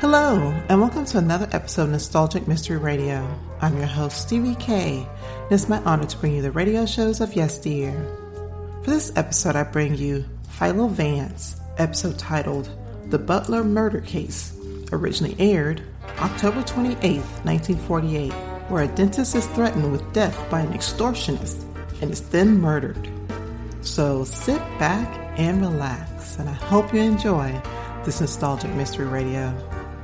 Hello, and welcome to another episode of Nostalgic Mystery Radio. I'm your host, Stevie K, and it's my honor to bring you the radio shows of yesteryear. For this episode, I bring you Philo Vance, episode titled The Butler Murder Case, originally aired October 28, 1948, where a dentist is threatened with death by an extortionist and is then murdered. So sit back and relax, and I hope you enjoy this nostalgic mystery radio.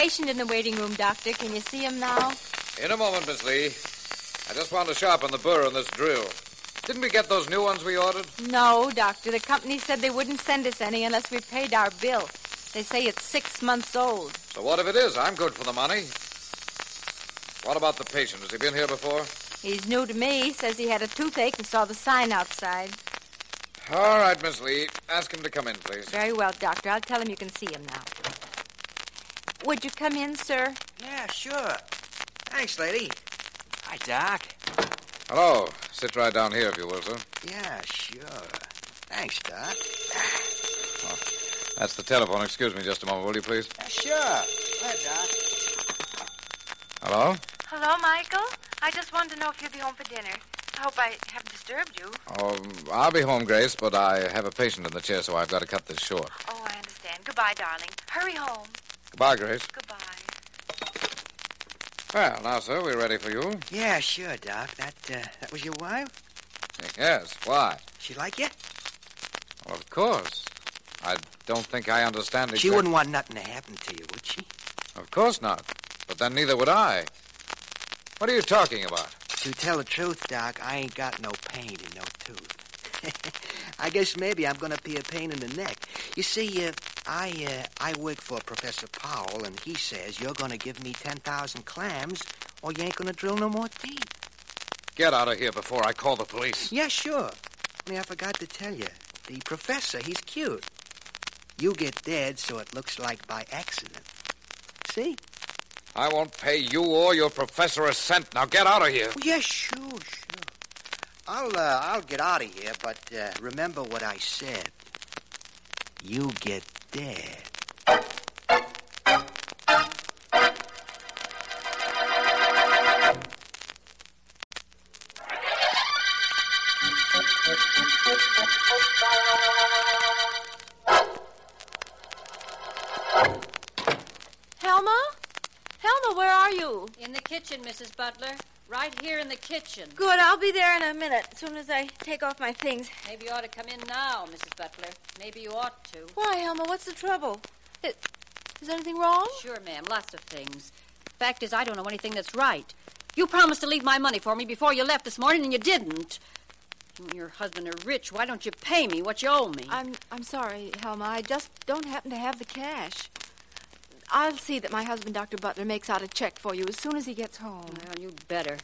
Patient in the waiting room, Doctor. Can you see him now? In a moment, Miss Lee. I just want to sharpen the burr on this drill. Didn't we get those new ones we ordered? No, Doctor. The company said they wouldn't send us any unless we paid our bill. They say it's six months old. So what if it is? I'm good for the money. What about the patient? Has he been here before? He's new to me. Says he had a toothache and saw the sign outside. All right, Miss Lee. Ask him to come in, please. Very well, Doctor. I'll tell him you can see him now. Would you come in, sir? Yeah, sure. Thanks, lady. Hi, Doc. Hello. Sit right down here, if you will, sir. Yeah, sure. Thanks, Doc. That's the telephone. Excuse me just a moment, will you, please? Yeah, sure. Hi, Doc. Hello? Hello, Michael. I just wanted to know if you'd be home for dinner. I hope I haven't disturbed you. Oh, I'll be home, Grace, but I have a patient in the chair, so I've got to cut this short. Oh, I understand. Goodbye, darling. Hurry home. Goodbye, Grace. Goodbye. Well, now, sir, we're ready for you. Yeah, sure, Doc. That uh, that was your wife? Yes. Why? She like you? Well, of course. I don't think I understand She wouldn't want nothing to happen to you, would she? Of course not. But then neither would I. What are you talking about? To tell the truth, Doc, I ain't got no pain in no tooth. I guess maybe I'm gonna be a pain in the neck. You see, uh, I uh, I work for Professor Powell, and he says you're gonna give me ten thousand clams, or you ain't gonna drill no more teeth. Get out of here before I call the police. Yeah, sure. Only I forgot to tell you. The professor, he's cute. You get dead so it looks like by accident. See? I won't pay you or your professor a cent. Now get out of here. Oh, yeah, sure, sure. I'll, uh, I'll get out of here, but uh, remember what I said. You get dead. In the kitchen, Mrs. Butler. Right here in the kitchen. Good, I'll be there in a minute, as soon as I take off my things. Maybe you ought to come in now, Mrs. Butler. Maybe you ought to. Why, Helma, what's the trouble? Is, is anything wrong? Sure, ma'am. Lots of things. Fact is, I don't know anything that's right. You promised to leave my money for me before you left this morning, and you didn't. You and your husband are rich. Why don't you pay me what you owe me? I'm I'm sorry, Helma. I just don't happen to have the cash. I'll see that my husband, Dr. Butler, makes out a check for you as soon as he gets home. Well, you'd better.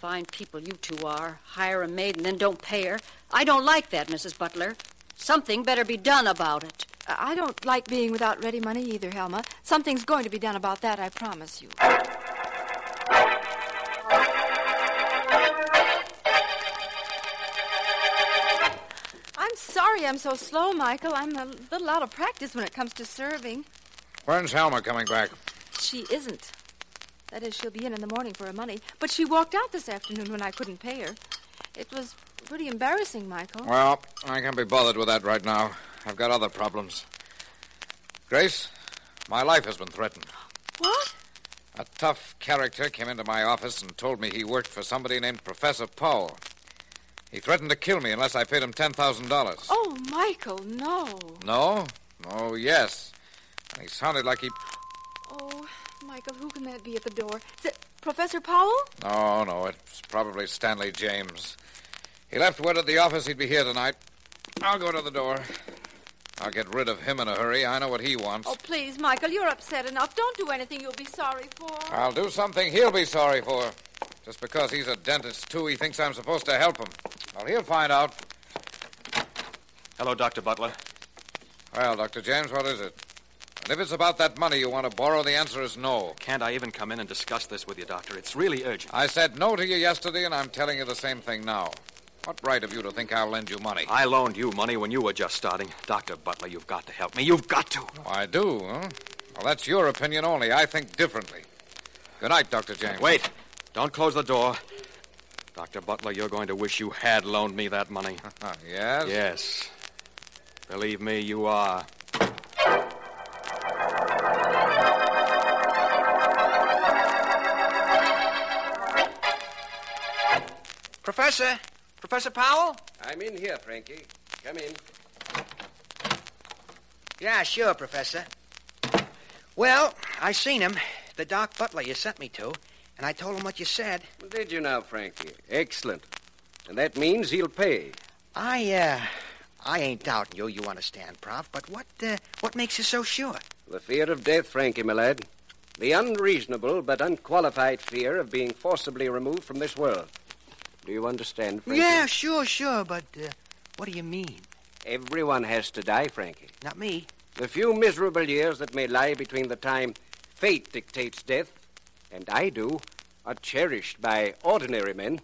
Fine people you two are. Hire a maid and then don't pay her. I don't like that, Mrs. Butler. Something better be done about it. I don't like being without ready money either, Helma. Something's going to be done about that, I promise you. I'm sorry I'm so slow, Michael. I'm a little out of practice when it comes to serving. When's Helma coming back? She isn't. That is, she'll be in in the morning for her money. But she walked out this afternoon when I couldn't pay her. It was pretty embarrassing, Michael. Well, I can't be bothered with that right now. I've got other problems. Grace, my life has been threatened. What? A tough character came into my office and told me he worked for somebody named Professor Powell. He threatened to kill me unless I paid him $10,000. Oh, Michael, no. No? Oh, yes. And he sounded like he. Oh, Michael, who can that be at the door? Is it Professor Powell? No, no, it's probably Stanley James. He left word at the office he'd be here tonight. I'll go to the door. I'll get rid of him in a hurry. I know what he wants. Oh, please, Michael, you're upset enough. Don't do anything you'll be sorry for. I'll do something he'll be sorry for. Just because he's a dentist, too, he thinks I'm supposed to help him. Well, he'll find out. Hello, Dr. Butler. Well, Dr. James, what is it? And if it's about that money you want to borrow, the answer is no. Can't I even come in and discuss this with you, Doctor? It's really urgent. I said no to you yesterday, and I'm telling you the same thing now. What right have you to think I'll lend you money? I loaned you money when you were just starting. Dr. Butler, you've got to help me. You've got to. Oh, I do, huh? Well, that's your opinion only. I think differently. Good night, Dr. James. Wait. Don't close the door. Dr. Butler, you're going to wish you had loaned me that money. yes? Yes. Believe me, you are. Professor? Professor Powell? I'm in here, Frankie. Come in. Yeah, sure, Professor. Well, I seen him, the Doc Butler you sent me to, and I told him what you said. Did you now, Frankie? Excellent. And that means he'll pay. I, uh, I ain't doubting you, you understand, Prof, but what, uh, what makes you so sure? The fear of death, Frankie, my lad. The unreasonable but unqualified fear of being forcibly removed from this world. Do you understand, Frankie? Yeah, sure, sure, but, uh, what do you mean? Everyone has to die, Frankie. Not me. The few miserable years that may lie between the time fate dictates death and I do are cherished by ordinary men.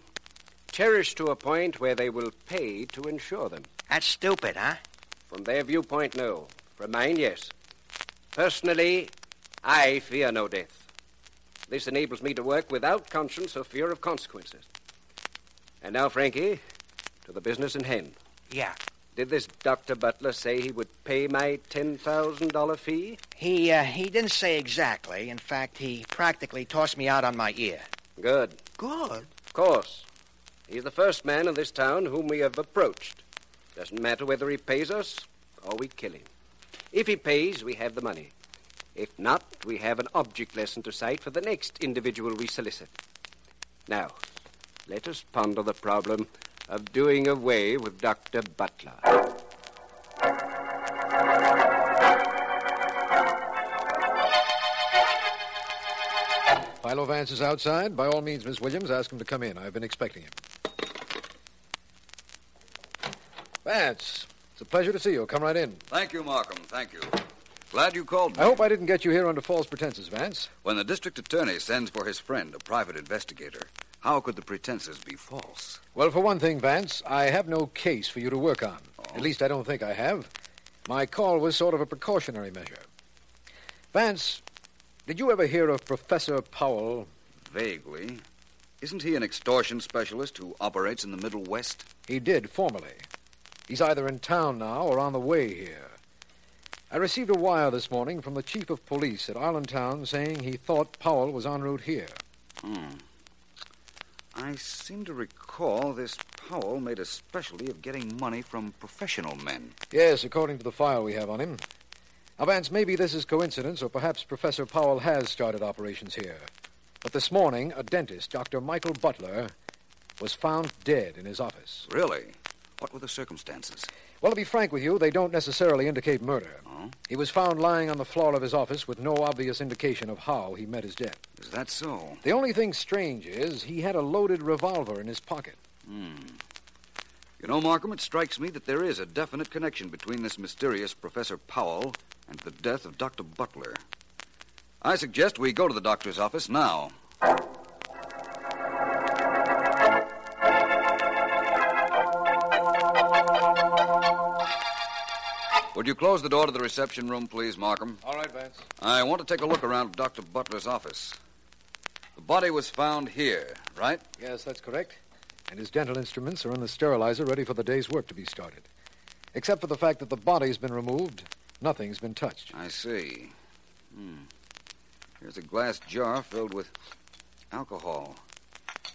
Cherished to a point where they will pay to ensure them. That's stupid, huh? From their viewpoint, no. From mine, yes. Personally, I fear no death. This enables me to work without conscience or fear of consequences. And now, Frankie, to the business in hand. Yeah. Did this Dr. Butler say he would pay my $10,000 fee? He, uh, he didn't say exactly. In fact, he practically tossed me out on my ear. Good. Good? Of course. He's the first man in this town whom we have approached. Doesn't matter whether he pays us or we kill him. If he pays, we have the money. If not, we have an object lesson to cite for the next individual we solicit. Now, let us ponder the problem of doing away with Dr. Butler. Philo Vance is outside. By all means, Miss Williams, ask him to come in. I've been expecting him. Vance, it's a pleasure to see you. Come right in. Thank you, Markham. Thank you. Glad you called me. I hope I didn't get you here under false pretenses, Vance. When the district attorney sends for his friend, a private investigator, how could the pretenses be false? Well, for one thing, Vance, I have no case for you to work on. At least I don't think I have. My call was sort of a precautionary measure. Vance, did you ever hear of Professor Powell? Vaguely. Isn't he an extortion specialist who operates in the Middle West? He did formerly. He's either in town now or on the way here. I received a wire this morning from the chief of police at Islandtown saying he thought Powell was en route here. Hmm. I seem to recall this Powell made a specialty of getting money from professional men. Yes, according to the file we have on him. Now, Vance, maybe this is coincidence, or perhaps Professor Powell has started operations here. But this morning, a dentist, Dr. Michael Butler, was found dead in his office. Really? What were the circumstances? Well, to be frank with you, they don't necessarily indicate murder. Oh? He was found lying on the floor of his office with no obvious indication of how he met his death. Is that so? The only thing strange is he had a loaded revolver in his pocket. Hmm. You know, Markham, it strikes me that there is a definite connection between this mysterious Professor Powell and the death of Dr. Butler. I suggest we go to the doctor's office now. Would you close the door to the reception room, please, Markham? All right, Vance. I want to take a look around Dr. Butler's office. The body was found here, right? Yes, that's correct. And his dental instruments are in the sterilizer ready for the day's work to be started. Except for the fact that the body's been removed, nothing's been touched. I see. Hmm. Here's a glass jar filled with alcohol.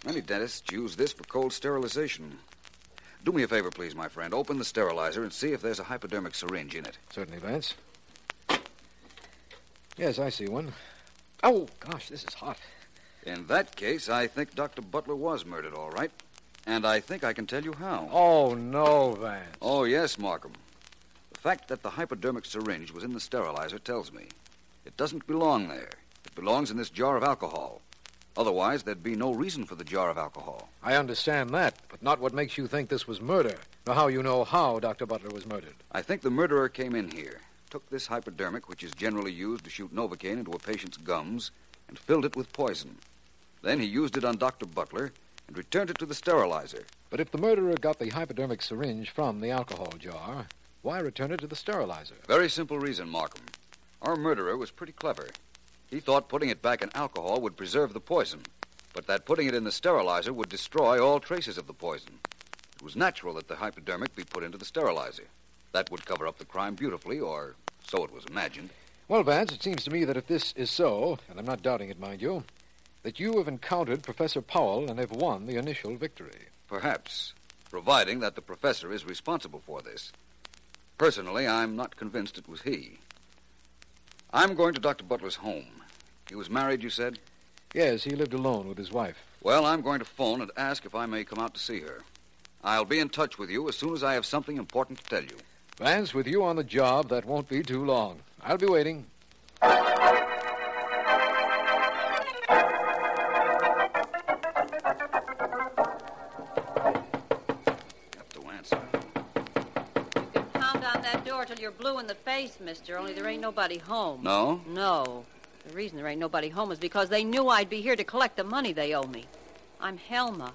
Many dentists use this for cold sterilization. Do me a favor, please, my friend. Open the sterilizer and see if there's a hypodermic syringe in it. Certainly, Vance. Yes, I see one. Oh, gosh, this is hot. In that case, I think Dr. Butler was murdered, all right. And I think I can tell you how. Oh, no, Vance. Oh, yes, Markham. The fact that the hypodermic syringe was in the sterilizer tells me it doesn't belong there. It belongs in this jar of alcohol. Otherwise, there'd be no reason for the jar of alcohol. I understand that, but not what makes you think this was murder, or how you know how Dr. Butler was murdered. I think the murderer came in here, took this hypodermic, which is generally used to shoot Novocaine into a patient's gums, and filled it with poison. Then he used it on Dr. Butler and returned it to the sterilizer. But if the murderer got the hypodermic syringe from the alcohol jar, why return it to the sterilizer? Very simple reason, Markham. Our murderer was pretty clever. He thought putting it back in alcohol would preserve the poison, but that putting it in the sterilizer would destroy all traces of the poison. It was natural that the hypodermic be put into the sterilizer. That would cover up the crime beautifully, or so it was imagined. Well, Vance, it seems to me that if this is so, and I'm not doubting it, mind you, that you have encountered Professor Powell and have won the initial victory. Perhaps, providing that the professor is responsible for this. Personally, I'm not convinced it was he. I'm going to Dr. Butler's home. He was married, you said? Yes, he lived alone with his wife. Well, I'm going to phone and ask if I may come out to see her. I'll be in touch with you as soon as I have something important to tell you. Vance, with you on the job, that won't be too long. I'll be waiting. Blue in the face, mister, only there ain't nobody home. No? No. The reason there ain't nobody home is because they knew I'd be here to collect the money they owe me. I'm Helma.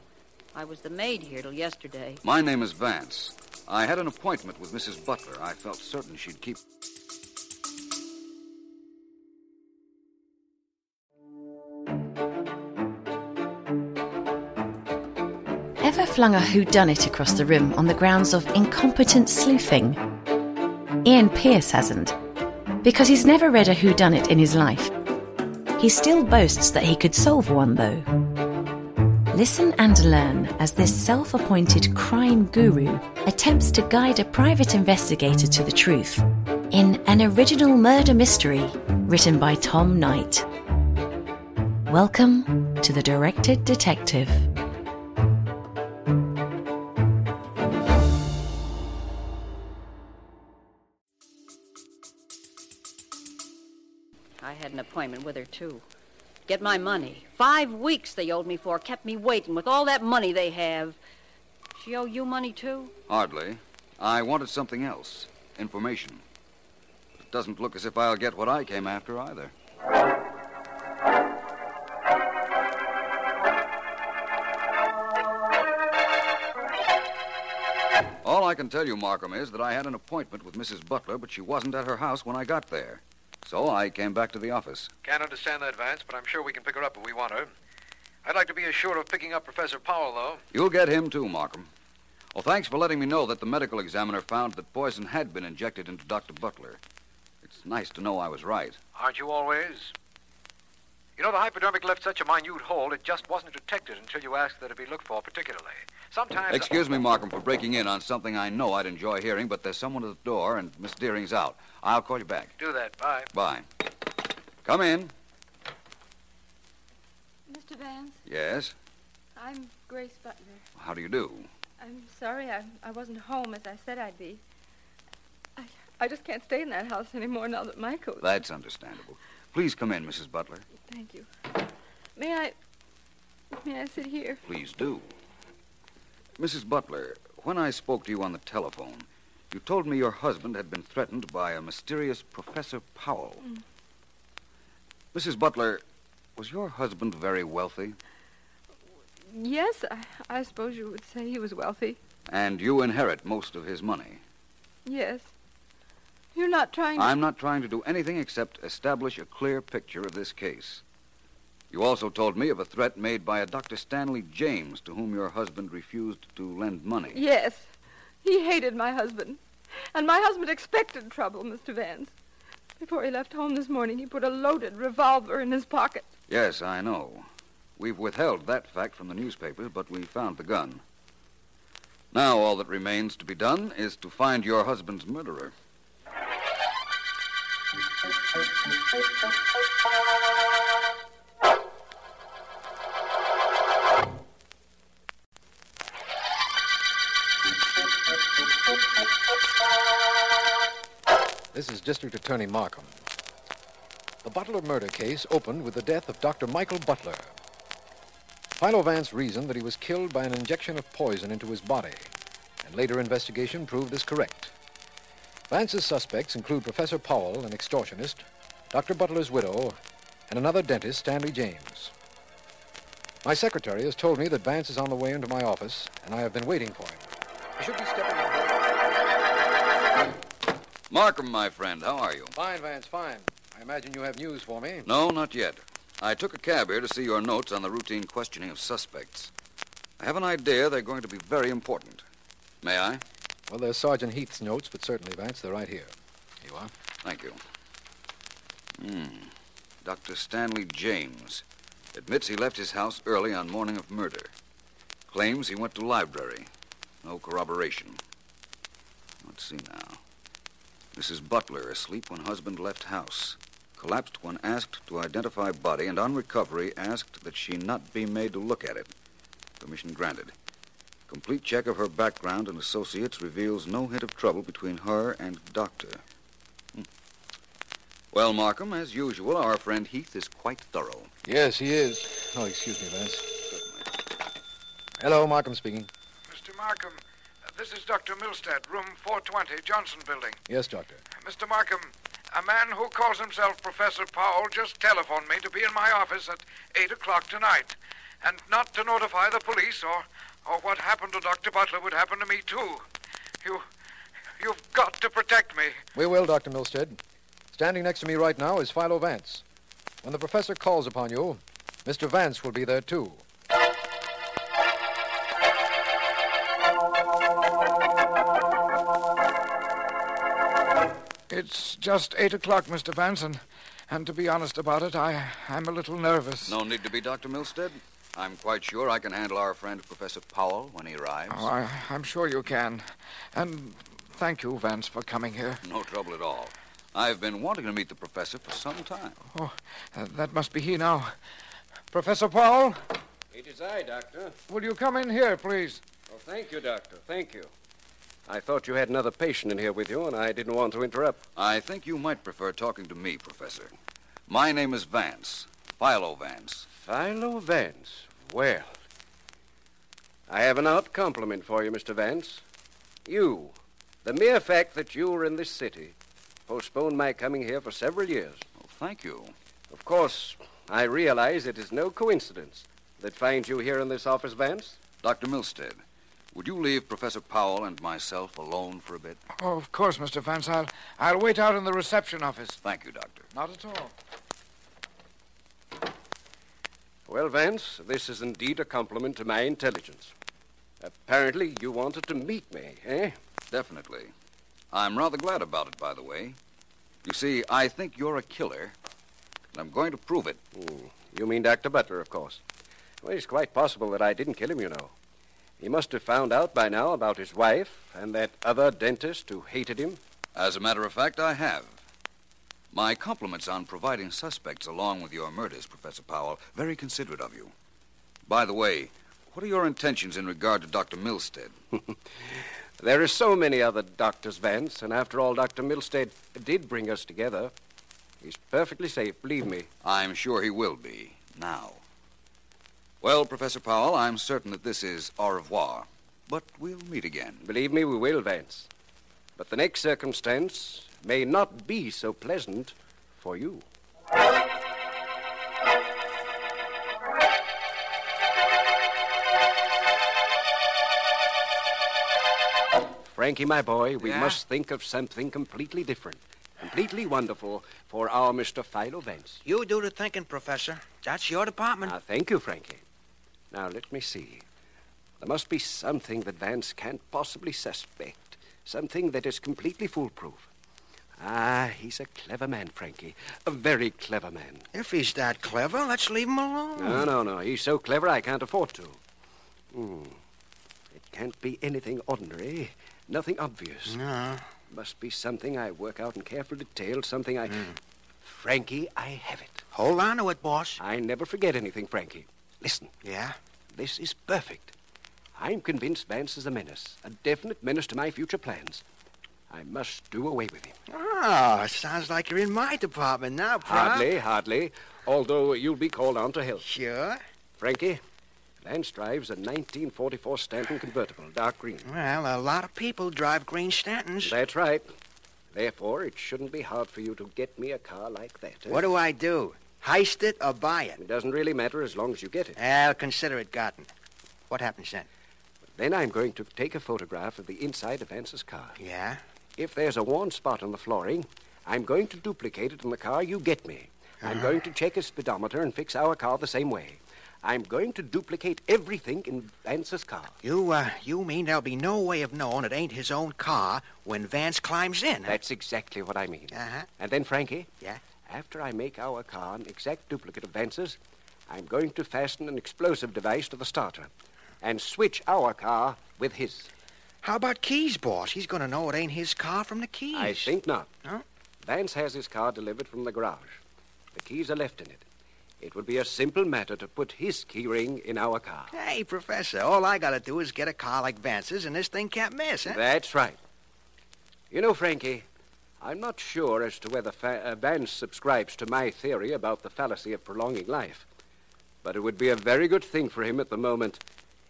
I was the maid here till yesterday. My name is Vance. I had an appointment with Mrs. Butler. I felt certain she'd keep. Ever flung a whodunit across the room on the grounds of incompetent sleuthing? Ian Pierce hasn't, because he's never read a whodunit in his life. He still boasts that he could solve one, though. Listen and learn as this self appointed crime guru attempts to guide a private investigator to the truth in an original murder mystery written by Tom Knight. Welcome to The Directed Detective. Appointment with her, too. Get my money. Five weeks they owed me for, kept me waiting with all that money they have. She owe you money, too? Hardly. I wanted something else information. But it doesn't look as if I'll get what I came after either. All I can tell you, Markham, is that I had an appointment with Mrs. Butler, but she wasn't at her house when I got there. So I came back to the office. Can't understand that, Vance, but I'm sure we can pick her up if we want her. I'd like to be assured of picking up Professor Powell, though. You'll get him too, Markham. Well, thanks for letting me know that the medical examiner found that poison had been injected into Dr. Butler. It's nice to know I was right. Aren't you always? You know, the hypodermic left such a minute hole, it just wasn't detected until you asked that it be looked for particularly. Sometimes. Excuse me, Markham, for breaking in on something I know I'd enjoy hearing, but there's someone at the door, and Miss Deering's out. I'll call you back. Do that. Bye. Bye. Come in. Mr. Vance, Yes? I'm Grace Butler. How do you do? I'm sorry I, I wasn't home as I said I'd be. I, I just can't stay in that house anymore now that Michael. That's understandable. Please come in, Mrs. Butler. Thank you. May I. May I sit here? Please do. Mrs. Butler, when I spoke to you on the telephone, you told me your husband had been threatened by a mysterious Professor Powell. Mm. Mrs. Butler, was your husband very wealthy? Yes, I, I suppose you would say he was wealthy. And you inherit most of his money. Yes. You're not trying to. I'm not trying to do anything except establish a clear picture of this case. You also told me of a threat made by a Dr. Stanley James to whom your husband refused to lend money. Yes. He hated my husband. And my husband expected trouble, Mr. Vance. Before he left home this morning, he put a loaded revolver in his pocket. Yes, I know. We've withheld that fact from the newspapers, but we found the gun. Now all that remains to be done is to find your husband's murderer. This is District Attorney Markham. The Butler murder case opened with the death of Dr. Michael Butler. Philo Vance reasoned that he was killed by an injection of poison into his body, and later investigation proved this correct. Vance's suspects include Professor Powell, an extortionist, Dr. Butler's widow, and another dentist, Stanley James. My secretary has told me that Vance is on the way into my office, and I have been waiting for him. Should be stepping in. Markham, my friend, how are you? Fine, Vance, fine. I imagine you have news for me. No, not yet. I took a cab here to see your notes on the routine questioning of suspects. I have an idea they're going to be very important. May I? Well, they're Sergeant Heath's notes, but certainly, Vance, they're right here. Here you are. Thank you. Hmm. Dr. Stanley James admits he left his house early on morning of murder. Claims he went to library. No corroboration. Let's see now. Mrs. Butler asleep when husband left house. Collapsed when asked to identify body, and on recovery asked that she not be made to look at it. Permission granted. Complete check of her background and associates reveals no hint of trouble between her and doctor. Hmm. Well, Markham, as usual, our friend Heath is quite thorough. Yes, he is. Oh, excuse me, Vance. Hello, Markham speaking. Mr. Markham, this is Dr. Milstead, room 420, Johnson Building. Yes, Doctor. Mr. Markham, a man who calls himself Professor Powell just telephoned me to be in my office at 8 o'clock tonight, and not to notify the police or, or what happened to Dr. Butler would happen to me, too. You, you've got to protect me. We will, Dr. Milstead. Standing next to me right now is Philo Vance. When the professor calls upon you, Mr. Vance will be there, too. It's just 8 o'clock, Mr. Vance, and, and to be honest about it, I, I'm a little nervous. No need to be, Dr. Milstead. I'm quite sure I can handle our friend Professor Powell when he arrives. Oh, I, I'm sure you can. And thank you, Vance, for coming here. No trouble at all. I've been wanting to meet the professor for some time. Oh, uh, that must be he now. Professor Powell, It is I, Doctor. will you come in here, please? Oh, thank you, Doctor. Thank you. I thought you had another patient in here with you, and I didn't want to interrupt. I think you might prefer talking to me, Professor. My name is Vance, Philo Vance. Philo Vance. Well, I have an out compliment for you, Mr. Vance. You, the mere fact that you were in this city, postponed my coming here for several years. Oh, thank you. Of course, I realize it is no coincidence that finds you here in this office, Vance. Dr. Milstead, would you leave Professor Powell and myself alone for a bit? Oh, of course, Mr. Vance. I'll, I'll wait out in the reception office. Thank you, Doctor. Not at all. Well, Vance, this is indeed a compliment to my intelligence. Apparently, you wanted to meet me, eh? Definitely. I'm rather glad about it, by the way. You see, I think you're a killer, and I'm going to prove it. Hmm. You mean Dr. Butler, of course. Well, it's quite possible that I didn't kill him, you know. He must have found out by now about his wife and that other dentist who hated him. As a matter of fact, I have. My compliments on providing suspects along with your murders, Professor Powell. Very considerate of you. By the way, what are your intentions in regard to Dr. Milstead? There are so many other doctors, Vance, and after all, Dr. Milstead did bring us together. He's perfectly safe, believe me. I'm sure he will be, now. Well, Professor Powell, I'm certain that this is au revoir, but we'll meet again. Believe me, we will, Vance. But the next circumstance may not be so pleasant for you. Frankie, my boy, we Yeah? must think of something completely different, completely wonderful for our Mr. Philo Vance. You do the thinking, Professor. That's your department. Now, thank you, Frankie. Now, let me see. There must be something that Vance can't possibly suspect. Something that is completely foolproof. Ah, he's a clever man, Frankie. A very clever man. If he's that clever, let's leave him alone. No, no, no. He's so clever I can't afford to. Hmm. It can't be anything ordinary. Nothing obvious. No. Must be something I work out in careful detail. Something I. Frankie, I have it. Hold on to it, boss. I never forget anything, Frankie. Listen. Yeah? This is perfect. I'm convinced Vance is a menace, a definite menace to my future plans. I must do away with him. Oh, sounds like you're in my department now, Prop. Hardly, hardly. Although you'll be called on to help. Sure. Frankie, Vance drives a 1944 Stanton convertible, dark green. Well, a lot of people drive green Stantons. That's right. Therefore, it shouldn't be hard for you to get me a car like that. eh? What do I do? Heist it or buy it? It doesn't really matter as long as you get it. I'll consider it gotten. What happens then? Then I'm going to take a photograph of the inside of Vance's car. Yeah? If there's a worn spot on the flooring, I'm going to duplicate it in the car you get me. I'm Uh-huh. going to check his speedometer and fix our car the same way. I'm going to duplicate everything in Vance's car. You, uh, you mean there'll be no way of knowing it ain't his own car when Vance climbs in? huh? That's exactly what I mean. Uh-huh. And then, Frankie. Yeah? After I make our car an exact duplicate of Vance's, I'm going to fasten an explosive device to the starter and switch our car with his. How about keys, boss? He's gonna know it ain't his car from the keys. I think not. Huh? Vance has his car delivered from the garage. The keys are left in it. It would be a simple matter to put his key ring in our car. Hey, Professor, all I gotta do is get a car like Vance's, and this thing can't miss, huh? That's right. You know, Frankie, I'm not sure as to whether fa- uh, Vance subscribes to my theory about the fallacy of prolonging life. But it would be a very good thing for him at the moment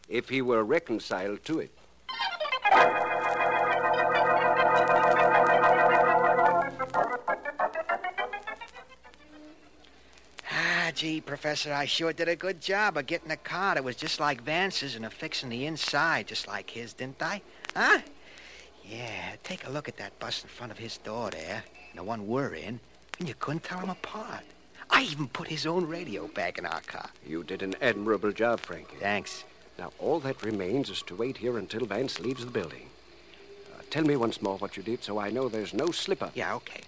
if he were reconciled to it. Ah, gee, Professor, I sure did a good job of getting a car that was just like Vance's and of fixing the inside just like his, didn't I? Huh? Yeah, take a look at that bus in front of his door there, and the one we're in, and you couldn't tell them apart. I even put his own radio back in our car. You did an admirable job, Frankie. Thanks. Now, all that remains is to wait here until Vance leaves the building. Uh, tell me once more what you did so I know there's no slip up. Yeah, okay.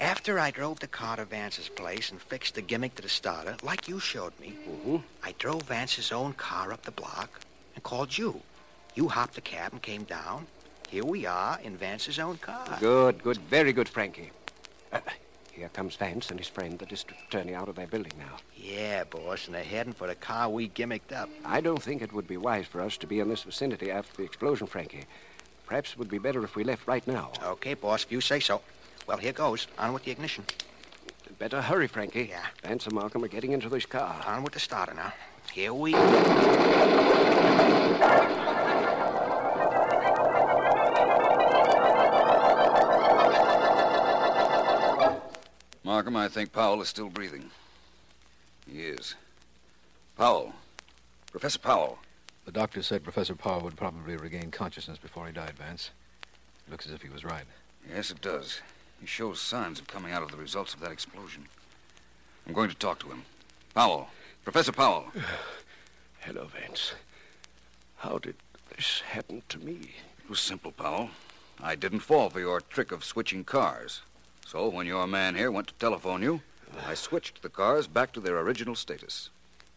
After I drove the car to Vance's place and fixed the gimmick to the starter, like you showed me, Mm-hmm. I drove Vance's own car up the block and called you. You hopped the cab and came down. Here we are in Vance's own car. Good, good, very good, Frankie. Uh, here comes Vance and his friend, the district attorney, out of their building now. Yeah, boss, and they're heading for the car we gimmicked up. I don't think it would be wise for us to be in this vicinity after the explosion, Frankie. Perhaps it would be better if we left right now. Okay, boss, if you say so. Well, here goes. On with the ignition. Better hurry, Frankie. Yeah. Vance and Malcolm are getting into this car. On with the starter now. Here we Markham, I think Powell is still breathing. He is. Powell. Professor Powell. The doctor said Professor Powell would probably regain consciousness before he died, Vance. It looks as if he was right. Yes, it does. He shows signs of coming out of the results of that explosion. I'm going to talk to him. Powell. Professor Powell. Hello, Vance. How did this happen to me? It was simple, Powell. I didn't fall for your trick of switching cars. So when your man here went to telephone you, I switched the cars back to their original status,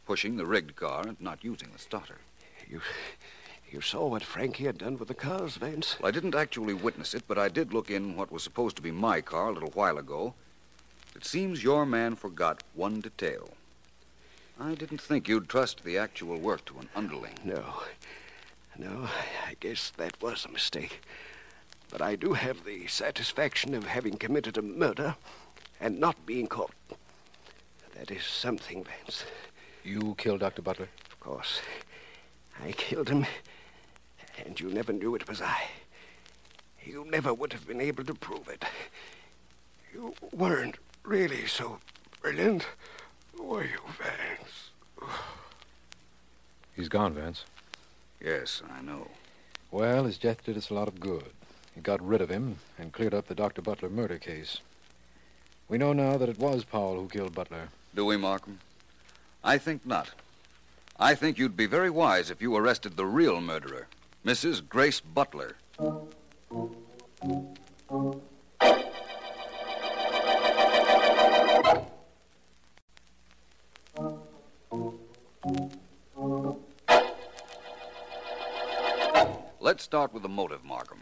pushing the rigged car and not using the starter. You, you saw what Frankie had done with the cars, Vance? Well, I didn't actually witness it, but I did look in what was supposed to be my car a little while ago. It seems your man forgot one detail. I didn't think you'd trust the actual work to an underling. No. No, I guess that was a mistake. But I do have the satisfaction of having committed a murder and not being caught. That is something, Vance. You killed Dr. Butler? Of course. I killed him, and you never knew it was I. You never would have been able to prove it. You weren't really so brilliant, were you, Vance? He's gone, Vance. Yes, I know. Well, his death did us a lot of good. It got rid of him and cleared up the Dr. Butler murder case. We know now that it was Powell who killed Butler. Do we, Markham? I think not. I think you'd be very wise if you arrested the real murderer, Mrs. Grace Butler. Let's start with the motive, Markham.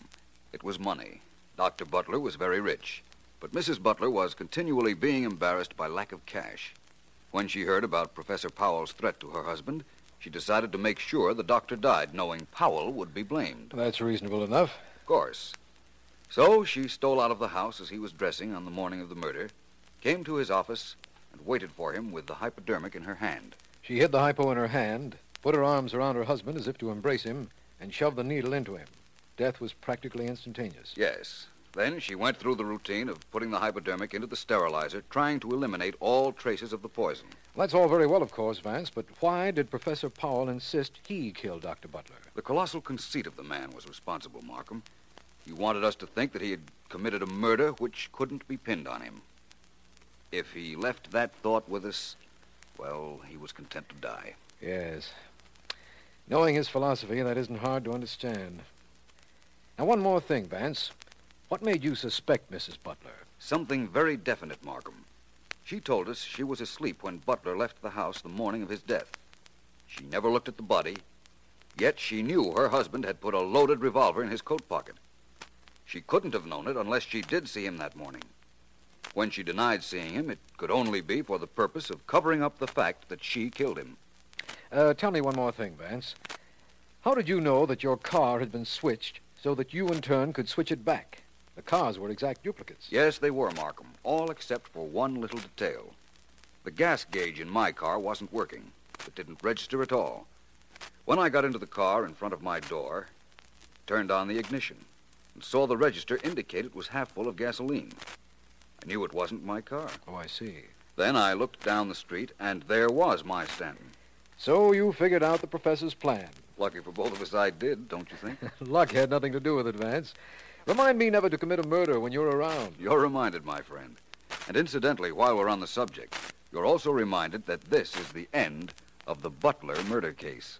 Was money. Dr. Butler was very rich, but Mrs. Butler was continually being embarrassed by lack of cash. When she heard about Professor Powell's threat to her husband, she decided to make sure the doctor died, knowing Powell would be blamed. That's reasonable enough. Of course. So she stole out of the house as he was dressing on the morning of the murder, came to his office, and waited for him with the hypodermic in her hand. She hid the hypo in her hand, put her arms around her husband as if to embrace him, and shoved the needle into him. Death was practically instantaneous. Yes. Then she went through the routine of putting the hypodermic into the sterilizer, trying to eliminate all traces of the poison. That's all very well, of course, Vance, but why did Professor Powell insist he kill Dr. Butler? The colossal conceit of the man was responsible, Markham. He wanted us to think that he had committed a murder which couldn't be pinned on him. If he left that thought with us, well, he was content to die. Yes. Knowing his philosophy, that isn't hard to understand. Now, one more thing, Vance. What made you suspect Mrs. Butler? Something very definite, Markham. She told us she was asleep when Butler left the house the morning of his death. She never looked at the body, yet she knew her husband had put a loaded revolver in his coat pocket. She couldn't have known it unless she did see him that morning. When she denied seeing him, it could only be for the purpose of covering up the fact that she killed him. Uh, tell me one more thing, Vance. How did you know that your car had been switched so that you, in turn, could switch it back? The cars were exact duplicates. Yes, they were, Markham, all except for one little detail. The gas gauge in my car wasn't working. It didn't register at all. When I got into the car in front of my door, turned on the ignition, and saw the register indicate it was half full of gasoline. I knew it wasn't my car. Oh, I see. Then I looked down the street, and there was my Stanton. So you figured out the professor's plan. Lucky for both of us I did, don't you think? Luck had nothing to do with it, Vance. Remind me never to commit a murder when you're around. You're reminded, my friend. And incidentally, while we're on the subject, you're also reminded that this is the end of the Butler murder case.